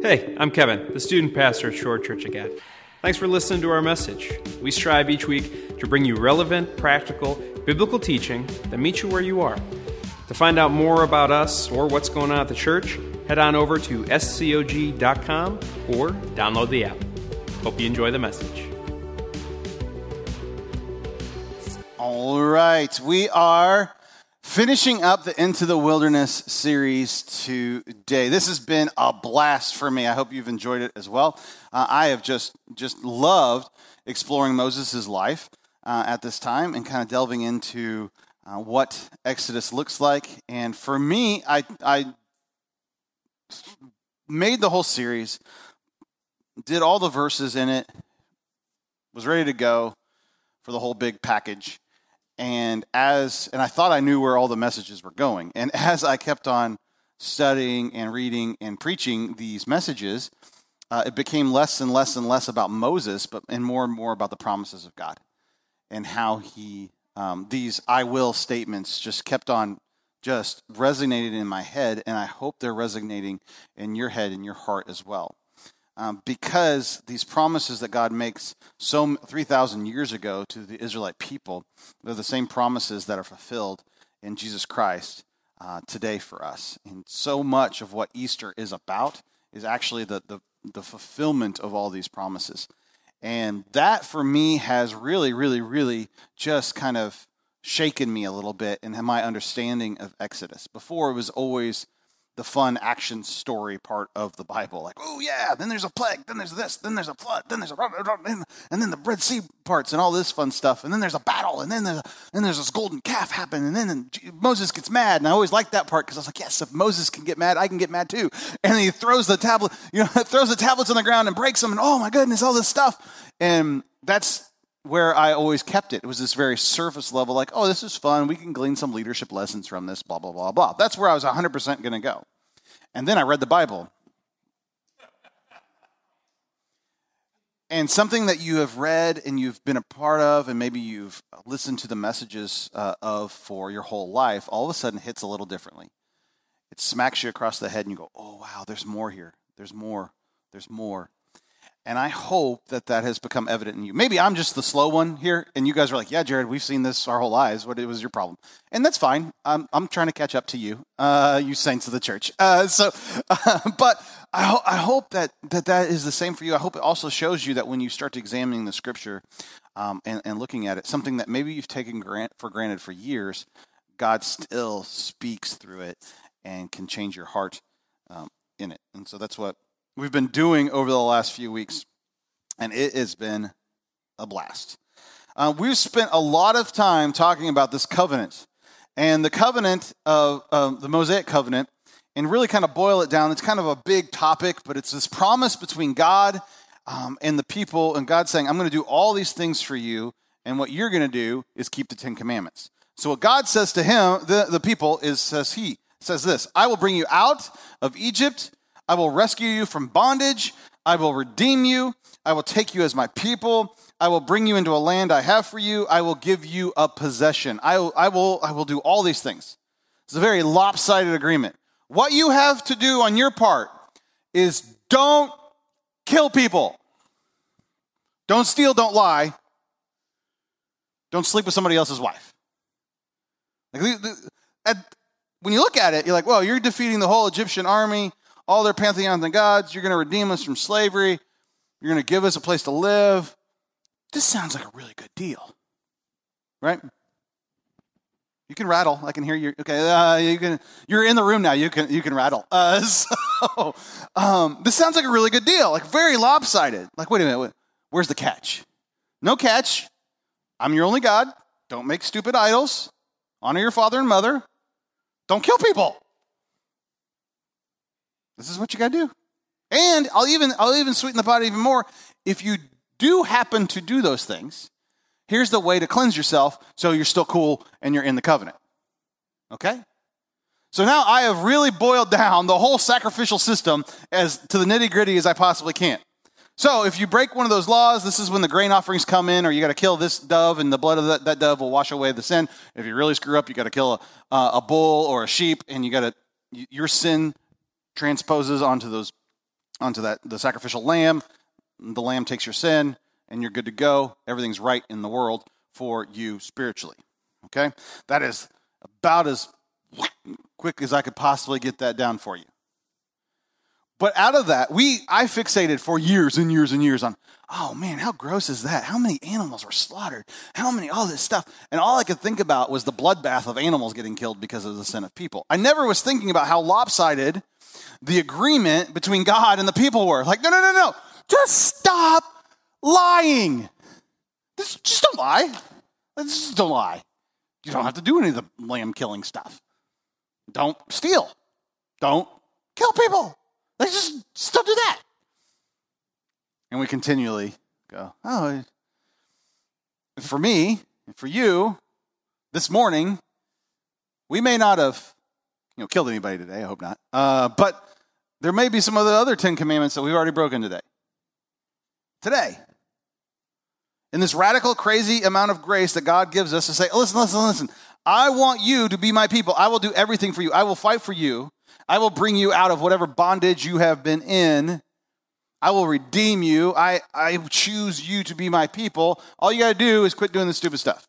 Hey, I'm Kevin, the student pastor at Shore Church again. Thanks for listening to our message. We strive each week to bring you relevant, practical, biblical teaching that meets you where you are. To find out more about us or what's going on at the church, head on over to scog.com or download the app. Hope you enjoy the message. All right, we are finishing up the Into the Wilderness series today. This has been a blast for me. I hope you've enjoyed it as well. Uh, I have just just loved exploring Moses' life uh, at this time and kind of delving into uh, what Exodus looks like. And for me, I, I made the whole series, did all the verses in it, was ready to go for the whole big package and as and i thought i knew where all the messages were going. And as i kept on studying and reading and preaching these messages uh, it became less and less and less about moses but and more and more about the promises of god and how he um, these i will statements just kept on just resonated in my head and i hope they're resonating in your head and your heart as well um, because these promises that God makes so 3,000 years ago to the Israelite people, they're the same promises that are fulfilled in Jesus Christ uh, today for us. And so much of what Easter is about is actually the, the, the fulfillment of all these promises. And that for me has really, really, really just kind of shaken me a little bit in my understanding of Exodus. Before it was always the fun action story part of the Bible. Like, oh yeah, then there's a plague, then there's this, then there's a flood, then there's a and then the Red Sea parts and all this fun stuff, and then there's a battle, and then there's then there's this golden calf happen, and then Moses gets mad, and I always liked that part because I was like, yes, if Moses can get mad, I can get mad too. And he throws the tablet, you know, throws the tablets on the ground and breaks them, and oh my goodness, all this stuff, and that's where I always kept it. It was this very surface level, like, oh, this is fun. We can glean some leadership lessons from this, blah, blah, blah, blah. That's where I was 100% going to go. And then I read the Bible. And something that you have read and you've been a part of, and maybe you've listened to the messages uh, of for your whole life, all of a sudden hits a little differently. It smacks you across the head, and you go, oh, wow, there's more here. There's more. There's more. And I hope that that has become evident in you. Maybe I'm just the slow one here, and you guys are like, yeah, Jared, we've seen this our whole lives. What was your problem? And that's fine. I'm, I'm trying to catch up to you, uh, you saints of the church. Uh, so, uh, but I, ho- I hope that, that that is the same for you. I hope it also shows you that when you start examining the scripture um, and, and looking at it, something that maybe you've taken grant, for granted for years, God still speaks through it and can change your heart um, in it. And so that's what we've been doing over the last few weeks, and it has been a blast. Uh, we've spent a lot of time talking about this covenant and the covenant of uh, the Mosaic covenant, and really kind of boil it down. It's kind of a big topic, but it's this promise between God um, and the people, and God saying, I'm going to do all these things for you, and what you're going to do is keep the Ten Commandments. So what God says to him, the, the people, is says he says this: I will bring you out of Egypt I will rescue you from bondage. I will redeem you. I will take you as my people. I will bring you into a land I have for you. I will give you a possession. I will, I will, I will do all these things. It's a very lopsided agreement. What you have to do on your part is don't kill people. Don't steal, don't lie. Don't sleep with somebody else's wife. Like, when you look at it, you're like, well, you're defeating the whole Egyptian army all their pantheons and gods. You're going to redeem us from slavery. You're going to give us a place to live. This sounds like a really good deal, right? You can rattle. I can hear you. Okay, uh, you can. You're in the room now. You can. You can rattle. Uh, so, um, this sounds like a really good deal. Like very lopsided. Like, wait a minute. Wait, where's the catch? No catch. I'm your only God. Don't make stupid idols. Honor your father and mother. Don't kill people. This is what you got to do. And I'll even I'll even sweeten the pot even more. If you do happen to do those things, here's the way to cleanse yourself so you're still cool and you're in the covenant. Okay? So now I have really boiled down the whole sacrificial system as to the nitty gritty as I possibly can. So if you break one of those laws, this is when the grain offerings come in, or you got to kill this dove, and the blood of that, that, dove will wash away the sin. If you really screw up, you got to kill a, uh, a bull or a sheep, and you got to your sin transposes onto those onto that the sacrificial lamb. The lamb takes your sin, and you're good to go. Everything's right in the world for you spiritually. Okay? That is about as quick as I could possibly get that down for you. But out of that, we I fixated for years and years and years on, oh man, how gross is that? How many animals were slaughtered? How many all this stuff? And all I could think about was the bloodbath of animals getting killed because of the sin of people. I never was thinking about how lopsided the agreement between God and the people were. Like, no, no, no, no. Just stop lying. Just, just don't lie. Just don't lie. You don't have to do any of the lamb killing stuff. Don't steal. Don't kill people. Let's just still do that. And we continually go, oh, for me, for you, this morning, we may not have, you know, killed anybody today. I hope not. Uh, but there may be some of the other Ten Commandments that we've already broken today. Today. In this radical, crazy amount of grace that God gives us to say, listen, listen, listen. I want you to be my people. I will do everything for you. I will fight for you. I will bring you out of whatever bondage you have been in. I will redeem you. I, I choose you to be my people. All you got to do is quit doing the stupid stuff.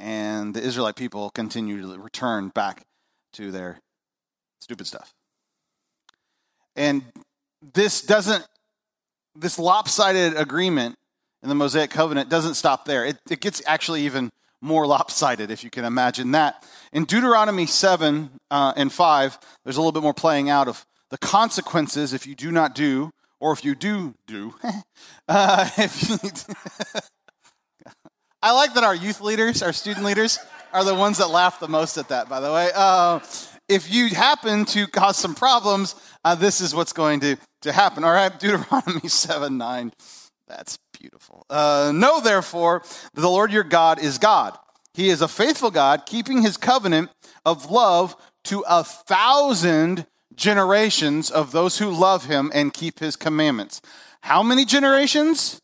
And the Israelite people continue to return back to their stupid stuff. And this doesn't, this lopsided agreement in the Mosaic covenant doesn't stop there. It, it gets actually even more lopsided, if you can imagine that. In Deuteronomy 7 uh, and 5, there's a little bit more playing out of the consequences if you do not do, or if you do do. uh, if you, I like that our youth leaders, our student leaders, are the ones that laugh the most at that, by the way. Uh, if you happen to cause some problems, uh, this is what's going to, to happen. All right, Deuteronomy 7 9. That's beautiful. Uh, know, therefore, that the Lord your God is God. He is a faithful God, keeping his covenant of love to a thousand generations of those who love him and keep his commandments. How many generations?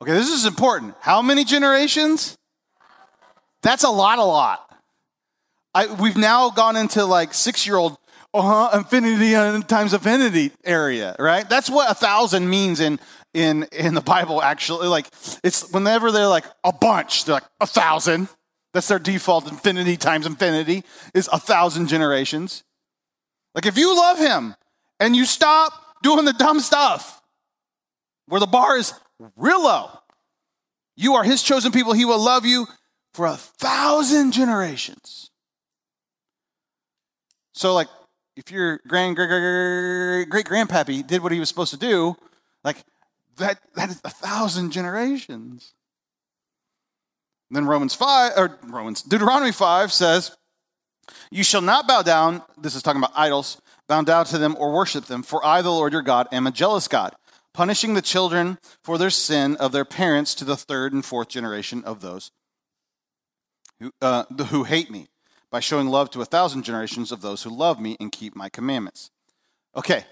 Okay, this is important. How many generations? That's a lot, a lot. I, we've now gone into like six year old uh-huh, infinity times infinity area, right? That's what a thousand means in in in the Bible. Actually, like it's whenever they're like a bunch, they're like a thousand. That's their default. Infinity times infinity is a thousand generations. Like if you love Him and you stop doing the dumb stuff, where the bar is real low, you are His chosen people. He will love you for a thousand generations. So, like, if your grand great grandpappy did what he was supposed to do, like that that is a thousand generations. And then Romans five or Romans Deuteronomy five says, "You shall not bow down." This is talking about idols. Bow down to them or worship them, for I, the Lord your God, am a jealous God, punishing the children for their sin of their parents to the third and fourth generation of those who, uh, who hate me by showing love to a thousand generations of those who love me and keep my commandments. Okay.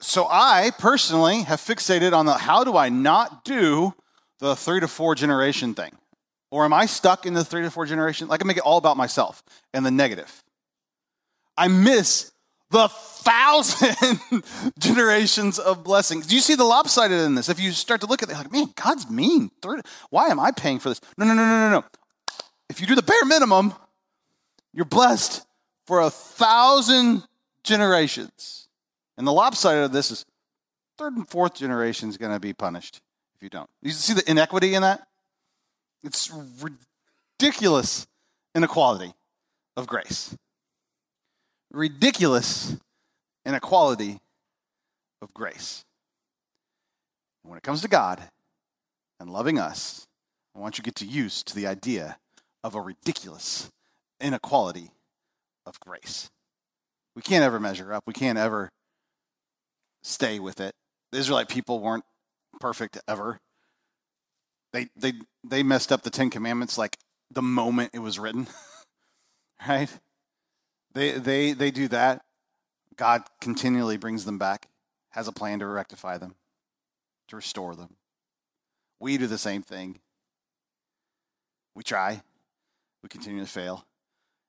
So I personally have fixated on the how do I not do the three to four generation thing? Or am I stuck in the three to four generation? Like I make it all about myself and the negative. I miss the thousand generations of blessings. Do you see the lopsided in this? If you start to look at it, like, man, God's mean. Why am I paying for this? No, no, no, no, no, no. If you do the bare minimum, you're blessed for a thousand generations. And the lopsided of this is third and fourth generation is going to be punished if you don't. You see the inequity in that? It's ridiculous inequality of grace. Ridiculous inequality of grace. When it comes to God and loving us, I want you to get used to the idea of a ridiculous inequality of grace. We can't ever measure up. We can't ever stay with it. The Israelite people weren't perfect ever. They they they messed up the Ten Commandments like the moment it was written. right? They they they do that. God continually brings them back, has a plan to rectify them, to restore them. We do the same thing. We try. We continue to fail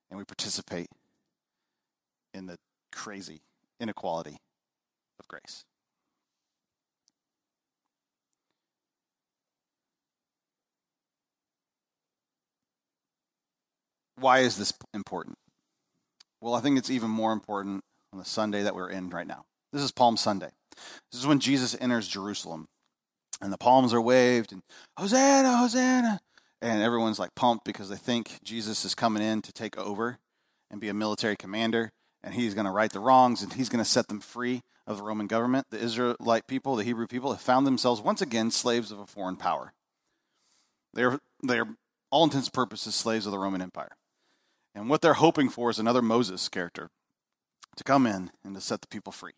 and we participate in the crazy inequality of grace. Why is this important? Well, I think it's even more important on the Sunday that we're in right now. This is Palm Sunday. This is when Jesus enters Jerusalem. And the palms are waved, and Hosanna, Hosanna. And everyone's like pumped because they think Jesus is coming in to take over and be a military commander. And he's going to right the wrongs and he's going to set them free of the Roman government. The Israelite people, the Hebrew people, have found themselves once again slaves of a foreign power. They're, they're all intents and purposes, slaves of the Roman Empire. And what they're hoping for is another Moses character to come in and to set the people free.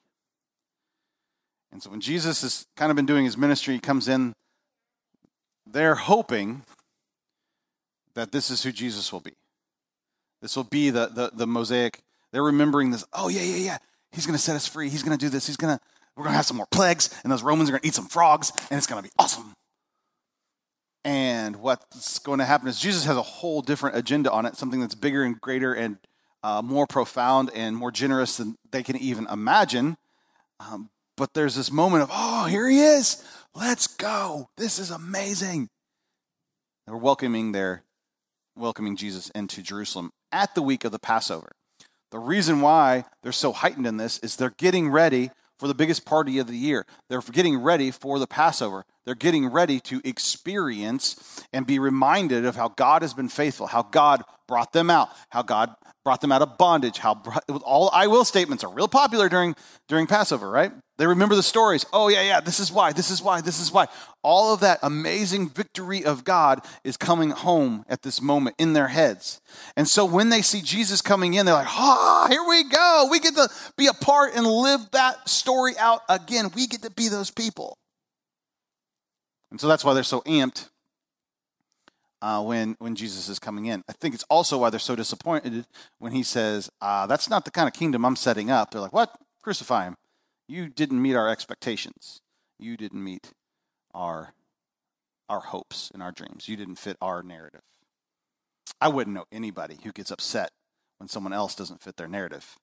And so when Jesus has kind of been doing his ministry, he comes in, they're hoping that this is who Jesus will be. This will be the, the, the mosaic. They're remembering this. Oh, yeah, yeah, yeah. He's going to set us free. He's going to do this. He's going to, we're going to have some more plagues, and those Romans are going to eat some frogs, and it's going to be awesome. And what's going to happen is Jesus has a whole different agenda on it, something that's bigger and greater and uh, more profound and more generous than they can even imagine. Um, but there's this moment of, oh, here he is. Let's go. This is amazing. They're welcoming their welcoming Jesus into Jerusalem at the week of the Passover. The reason why they're so heightened in this is they're getting ready for the biggest party of the year. They're getting ready for the Passover. They're getting ready to experience and be reminded of how God has been faithful, how God brought them out, how God brought them out of bondage, how all I will statements are real popular during during Passover, right? They remember the stories. Oh yeah, yeah, this is why, this is why, this is why. All of that amazing victory of God is coming home at this moment in their heads. And so when they see Jesus coming in, they're like, "Ah, oh, here we go. We get to be a part and live that story out again. We get to be those people." And so that's why they're so amped uh, when when Jesus is coming in. I think it's also why they're so disappointed when he says, uh, "That's not the kind of kingdom I'm setting up." They're like, "What? Crucify him! You didn't meet our expectations. You didn't meet our our hopes and our dreams. You didn't fit our narrative." I wouldn't know anybody who gets upset when someone else doesn't fit their narrative.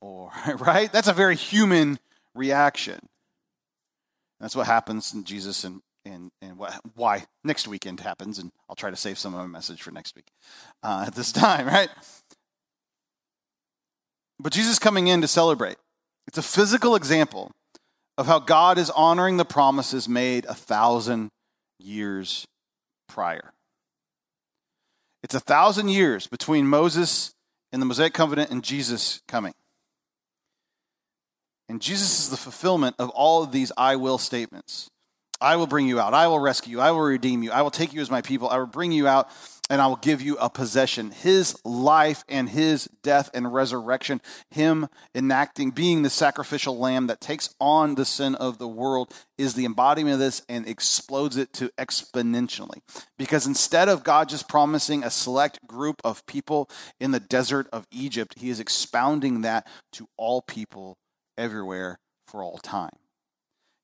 Or right? That's a very human reaction. That's what happens in Jesus and and, and why next weekend happens, and I'll try to save some of my message for next week uh, at this time, right? But Jesus coming in to celebrate. It's a physical example of how God is honoring the promises made a thousand years prior. It's a thousand years between Moses and the Mosaic covenant and Jesus coming. And Jesus is the fulfillment of all of these I will statements. I will bring you out. I will rescue you. I will redeem you. I will take you as my people. I will bring you out and I will give you a possession. His life and his death and resurrection, him enacting, being the sacrificial lamb that takes on the sin of the world, is the embodiment of this and explodes it to exponentially. Because instead of God just promising a select group of people in the desert of Egypt, he is expounding that to all people everywhere for all time.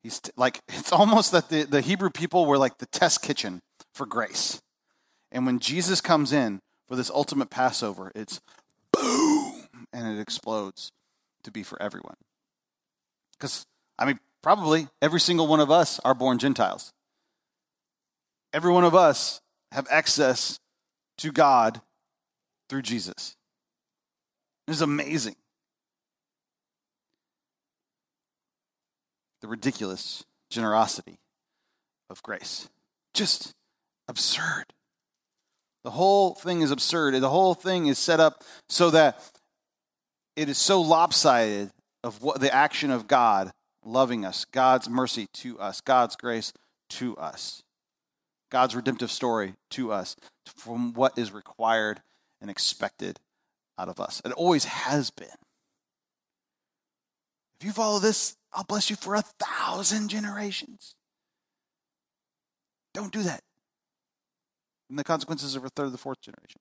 He's t- like, it's almost that the, the Hebrew people were like the test kitchen for grace. And when Jesus comes in for this ultimate Passover, it's boom, and it explodes to be for everyone. Because, I mean, probably every single one of us are born Gentiles. Every one of us have access to God through Jesus. It's amazing. The ridiculous generosity of grace. Just absurd. The whole thing is absurd. The whole thing is set up so that it is so lopsided of what the action of God loving us, God's mercy to us, God's grace to us, God's redemptive story to us, from what is required and expected out of us. It always has been. If you follow this I'll bless you for a thousand generations. Don't do that. And the consequences of a third of the fourth generation.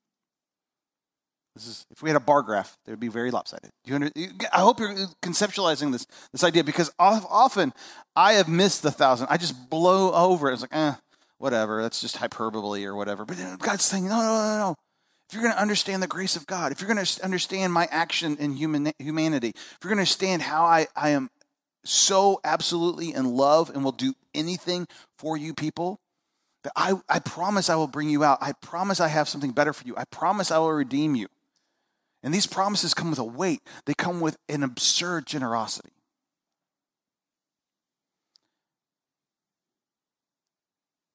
This is if we had a bar graph, they would be very lopsided. You under, I hope you're conceptualizing this this idea because often I have missed the thousand. I just blow over it. It's like, eh, whatever. That's just hyperbole or whatever. But God's saying, no, no, no, no. If you're going to understand the grace of God, if you're going to understand my action in human, humanity, if you're going to understand how I, I am so absolutely in love and will do anything for you people, that I, I promise I will bring you out. I promise I have something better for you. I promise I will redeem you. And these promises come with a weight, they come with an absurd generosity.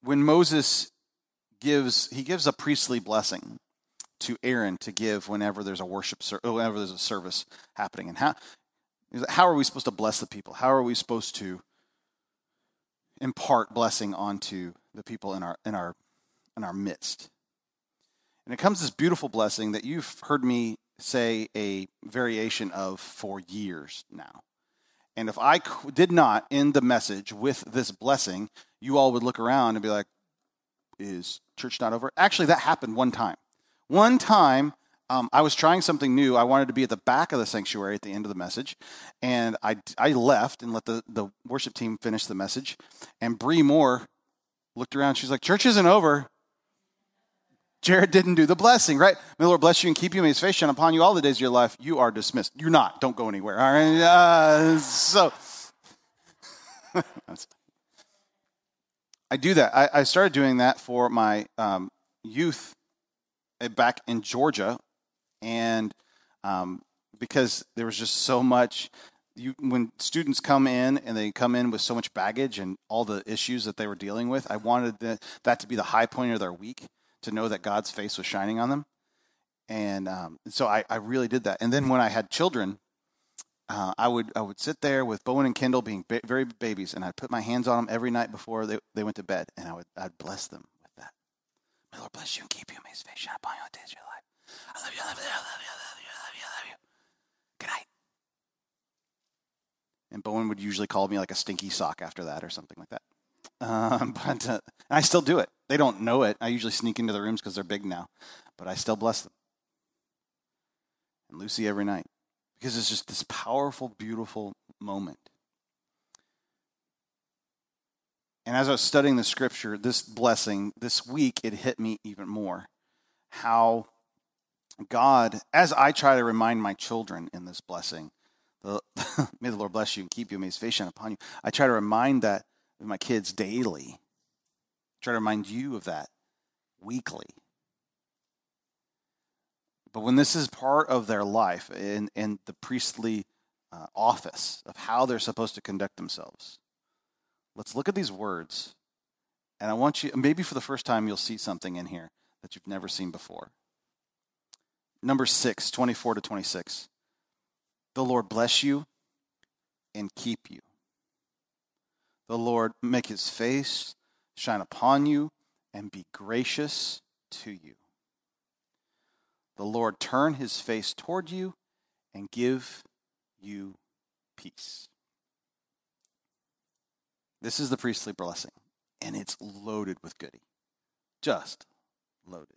When Moses gives, he gives a priestly blessing to Aaron to give whenever there's a worship, uh, whenever there's a service happening. And how, how are we supposed to bless the people? How are we supposed to impart blessing onto the people in our in our in our midst? And it comes this beautiful blessing that you've heard me say a variation of for years now. And if I did not end the message with this blessing, you all would look around and be like, is church not over? Actually, that happened one time. One time, um, I was trying something new. I wanted to be at the back of the sanctuary at the end of the message. And I, I left and let the, the worship team finish the message. And Bree Moore looked around. She's like, Church isn't over. Jared didn't do the blessing, right? May the Lord bless you and keep you. May his face shine upon you all the days of your life. You are dismissed. You're not. Don't go anywhere. All right. Uh, so I do that. I, I, started doing that for my um, youth back in Georgia, and um, because there was just so much. You, when students come in and they come in with so much baggage and all the issues that they were dealing with, I wanted the, that to be the high point of their week to know that God's face was shining on them. And um, so I, I, really did that. And then when I had children, uh, I would I would sit there with Bowen and Kendall being ba- very babies, and I'd put my hands on them every night before they, they went to bed, and I would I'd bless them the Lord bless you and keep you. May his face shine upon you all days of your life. I love you, I love you, I love you, I love you, I love you, I love you. Good night. And Bowen would usually call me like a stinky sock after that or something like that. Um, but uh, I still do it. They don't know it. I usually sneak into the rooms because they're big now, but I still bless them. And Lucy every night because it's just this powerful, beautiful moment. And as I was studying the scripture, this blessing, this week, it hit me even more. How God, as I try to remind my children in this blessing, the, may the Lord bless you and keep you, may his face shine upon you. I try to remind that my kids daily. I try to remind you of that weekly. But when this is part of their life in, in the priestly uh, office of how they're supposed to conduct themselves, Let's look at these words. And I want you, maybe for the first time, you'll see something in here that you've never seen before. Number 6, 24 to 26. The Lord bless you and keep you. The Lord make his face shine upon you and be gracious to you. The Lord turn his face toward you and give you peace. This is the priestly blessing, and it's loaded with goody. Just loaded.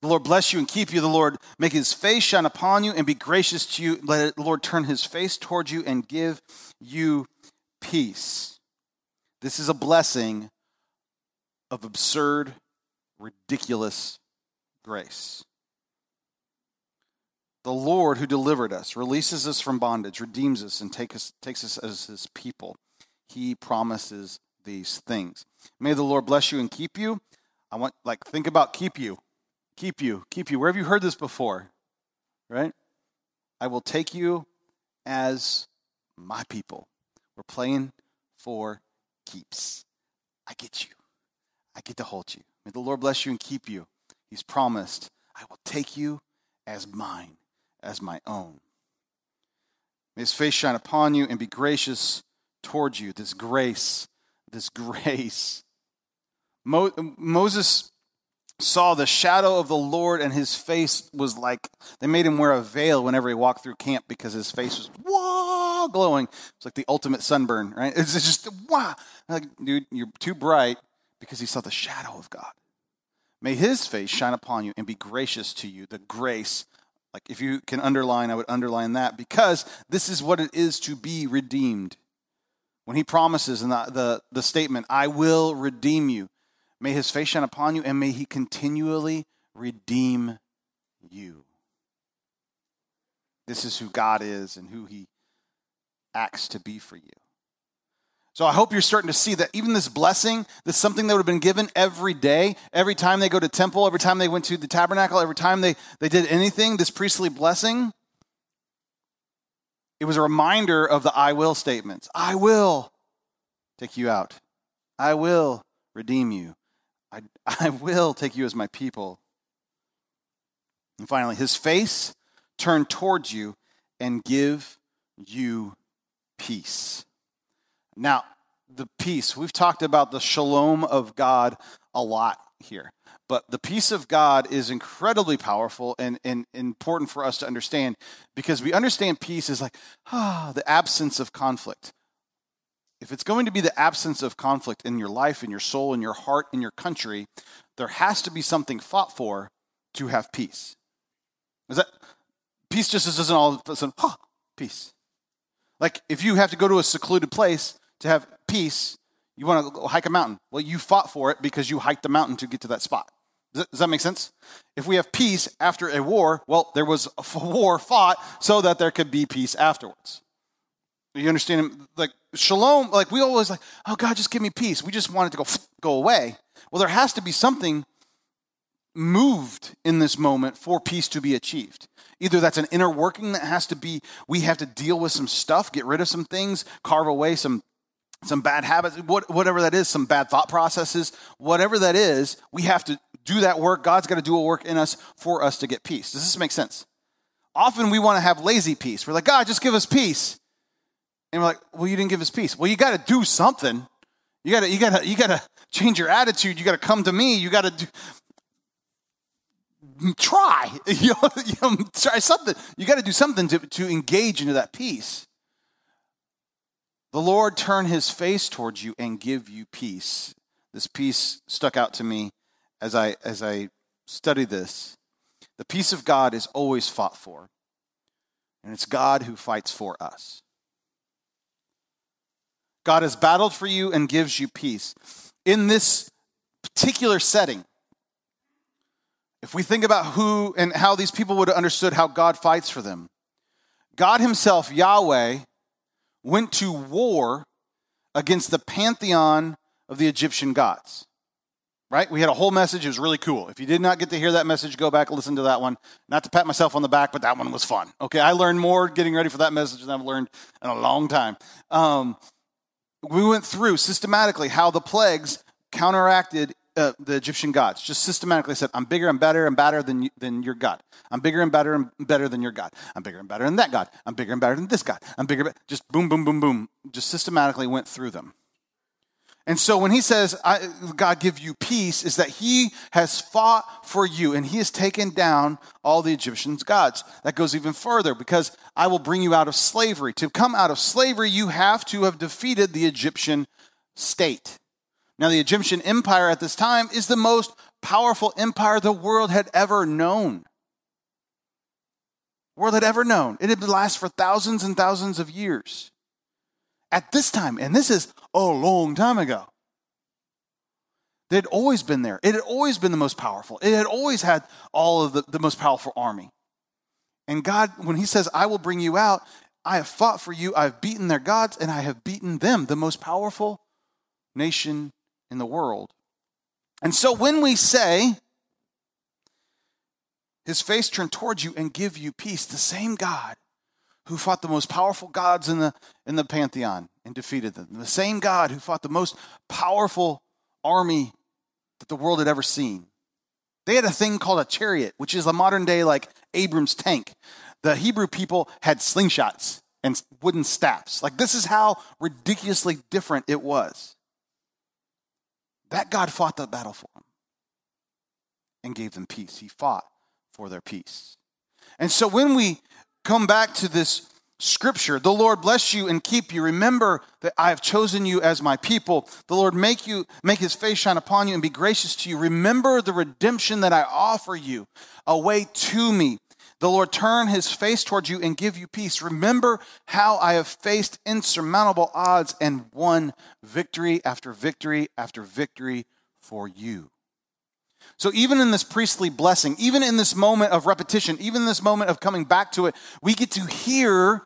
The Lord bless you and keep you. The Lord make his face shine upon you and be gracious to you. Let the Lord turn his face towards you and give you peace. This is a blessing of absurd, ridiculous grace. The Lord who delivered us, releases us from bondage, redeems us, and take us, takes us as his people he promises these things. May the Lord bless you and keep you. I want, like, think about keep you, keep you, keep you. Where have you heard this before? Right? I will take you as my people. We're playing for keeps. I get you. I get to hold you. May the Lord bless you and keep you. He's promised, I will take you as mine, as my own. May his face shine upon you and be gracious towards you, this grace, this grace. Mo- Moses saw the shadow of the Lord, and his face was like they made him wear a veil whenever he walked through camp because his face was wow glowing. It's like the ultimate sunburn, right? It's just wow, like dude, you're too bright because he saw the shadow of God. May his face shine upon you and be gracious to you. The grace, like if you can underline, I would underline that because this is what it is to be redeemed when he promises in the, the, the statement, I will redeem you, may his face shine upon you and may he continually redeem you. This is who God is and who he acts to be for you. So I hope you're starting to see that even this blessing, this something that would have been given every day, every time they go to temple, every time they went to the tabernacle, every time they, they did anything, this priestly blessing, it was a reminder of the I will statements. I will take you out. I will redeem you. I, I will take you as my people. And finally, his face turned towards you and give you peace. Now, the peace, we've talked about the shalom of God a lot here. But the peace of God is incredibly powerful and, and important for us to understand because we understand peace is like, ah, the absence of conflict. If it's going to be the absence of conflict in your life, in your soul, in your heart, in your country, there has to be something fought for to have peace. Is that peace just doesn't all of a sudden, huh, peace. Like if you have to go to a secluded place to have peace, you want to hike a mountain. Well, you fought for it because you hiked the mountain to get to that spot. Does that make sense? If we have peace after a war, well, there was a war fought so that there could be peace afterwards. You understand? Like shalom, like we always like, oh God, just give me peace. We just want it to go go away. Well, there has to be something moved in this moment for peace to be achieved. Either that's an inner working that has to be, we have to deal with some stuff, get rid of some things, carve away some some bad habits, whatever that is, some bad thought processes, whatever that is, we have to do that work. God's got to do a work in us for us to get peace. Does this make sense? Often we want to have lazy peace. We're like, God, just give us peace. And we're like, well, you didn't give us peace. Well, you got to do something. You got to, you got to, you got to change your attitude. You got to come to me. You got to do, mm, try, you know, you know, try something. You got to do something to, to engage into that peace. The Lord turn his face towards you and give you peace. This peace stuck out to me as I as I study this. The peace of God is always fought for. And it's God who fights for us. God has battled for you and gives you peace. In this particular setting, if we think about who and how these people would have understood how God fights for them, God Himself, Yahweh, went to war against the pantheon of the Egyptian gods. Right? We had a whole message. It was really cool. If you did not get to hear that message, go back and listen to that one. Not to pat myself on the back, but that one was fun. Okay, I learned more getting ready for that message than I've learned in a long time. Um, we went through systematically how the plagues counteracted uh, the Egyptian gods. Just systematically said, I'm bigger and better and better than, than your God. I'm bigger and better and better than your God. I'm bigger and better than that God. I'm bigger and better than this God. I'm bigger. Just boom, boom, boom, boom. Just systematically went through them. And so when he says, God give you peace, is that he has fought for you and he has taken down all the Egyptians' gods. That goes even further because I will bring you out of slavery. To come out of slavery, you have to have defeated the Egyptian state. Now, the Egyptian empire at this time is the most powerful empire the world had ever known. World had ever known. It had lasted for thousands and thousands of years. At this time, and this is a long time ago, they had always been there. It had always been the most powerful. It had always had all of the, the most powerful army. And God, when He says, I will bring you out, I have fought for you, I've beaten their gods, and I have beaten them, the most powerful nation in the world. And so when we say, his face turned towards you and give you peace, the same God who fought the most powerful gods in the, in the pantheon and defeated them, the same God who fought the most powerful army that the world had ever seen. They had a thing called a chariot, which is a modern day like Abrams tank. The Hebrew people had slingshots and wooden staffs. Like, this is how ridiculously different it was. That God fought the battle for them and gave them peace. He fought for their peace. And so when we come back to this scripture, the Lord bless you and keep you. Remember that I have chosen you as my people. The Lord make you make his face shine upon you and be gracious to you. Remember the redemption that I offer you. Away to me. The Lord turn his face towards you and give you peace. Remember how I have faced insurmountable odds and won victory after victory after victory for you. So even in this priestly blessing, even in this moment of repetition, even in this moment of coming back to it, we get to hear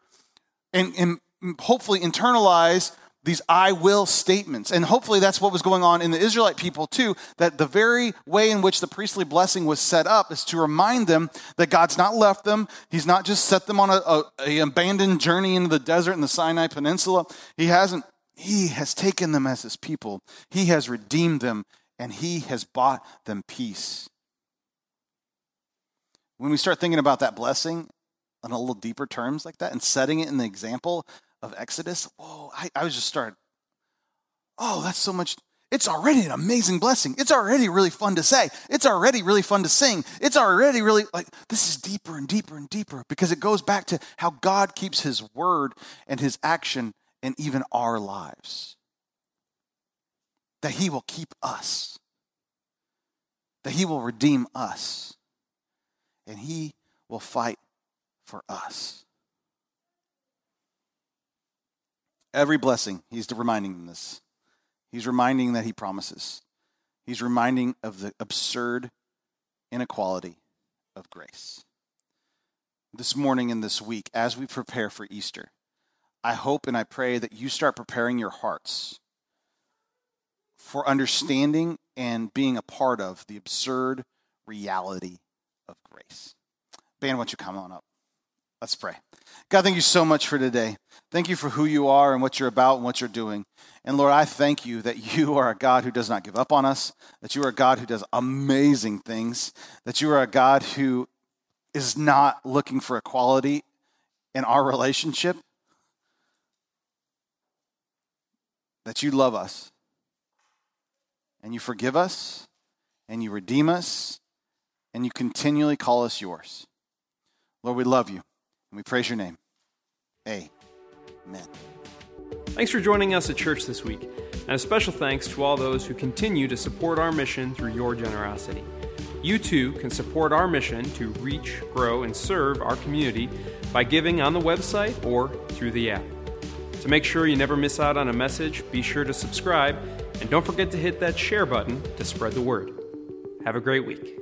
and, and hopefully internalize these I will statements. And hopefully that's what was going on in the Israelite people too, that the very way in which the priestly blessing was set up is to remind them that God's not left them. He's not just set them on a, a, a abandoned journey into the desert in the Sinai Peninsula. He hasn't, he has taken them as his people. He has redeemed them and he has bought them peace. When we start thinking about that blessing on a little deeper terms like that and setting it in the example of Exodus, whoa, I, I was just started, oh, that's so much. It's already an amazing blessing. It's already really fun to say. It's already really fun to sing. It's already really like this is deeper and deeper and deeper because it goes back to how God keeps his word and his action in even our lives that He will keep us, that He will redeem us, and He will fight for us. Every blessing, He's reminding them this. He's reminding that He promises. He's reminding of the absurd inequality of grace. This morning and this week, as we prepare for Easter, I hope and I pray that you start preparing your hearts for understanding and being a part of the absurd reality of grace. Band, why don't you come on up? Let's pray. God, thank you so much for today. Thank you for who you are and what you're about and what you're doing. And Lord, I thank you that you are a God who does not give up on us, that you are a God who does amazing things, that you are a God who is not looking for equality in our relationship, that you love us and you forgive us, and you redeem us, and you continually call us yours. Lord, we love you, and we praise your name. Amen. Thanks for joining us at church this week, and a special thanks to all those who continue to support our mission through your generosity. You too can support our mission to reach, grow, and serve our community by giving on the website or through the app. To make sure you never miss out on a message, be sure to subscribe and don't forget to hit that share button to spread the word. Have a great week.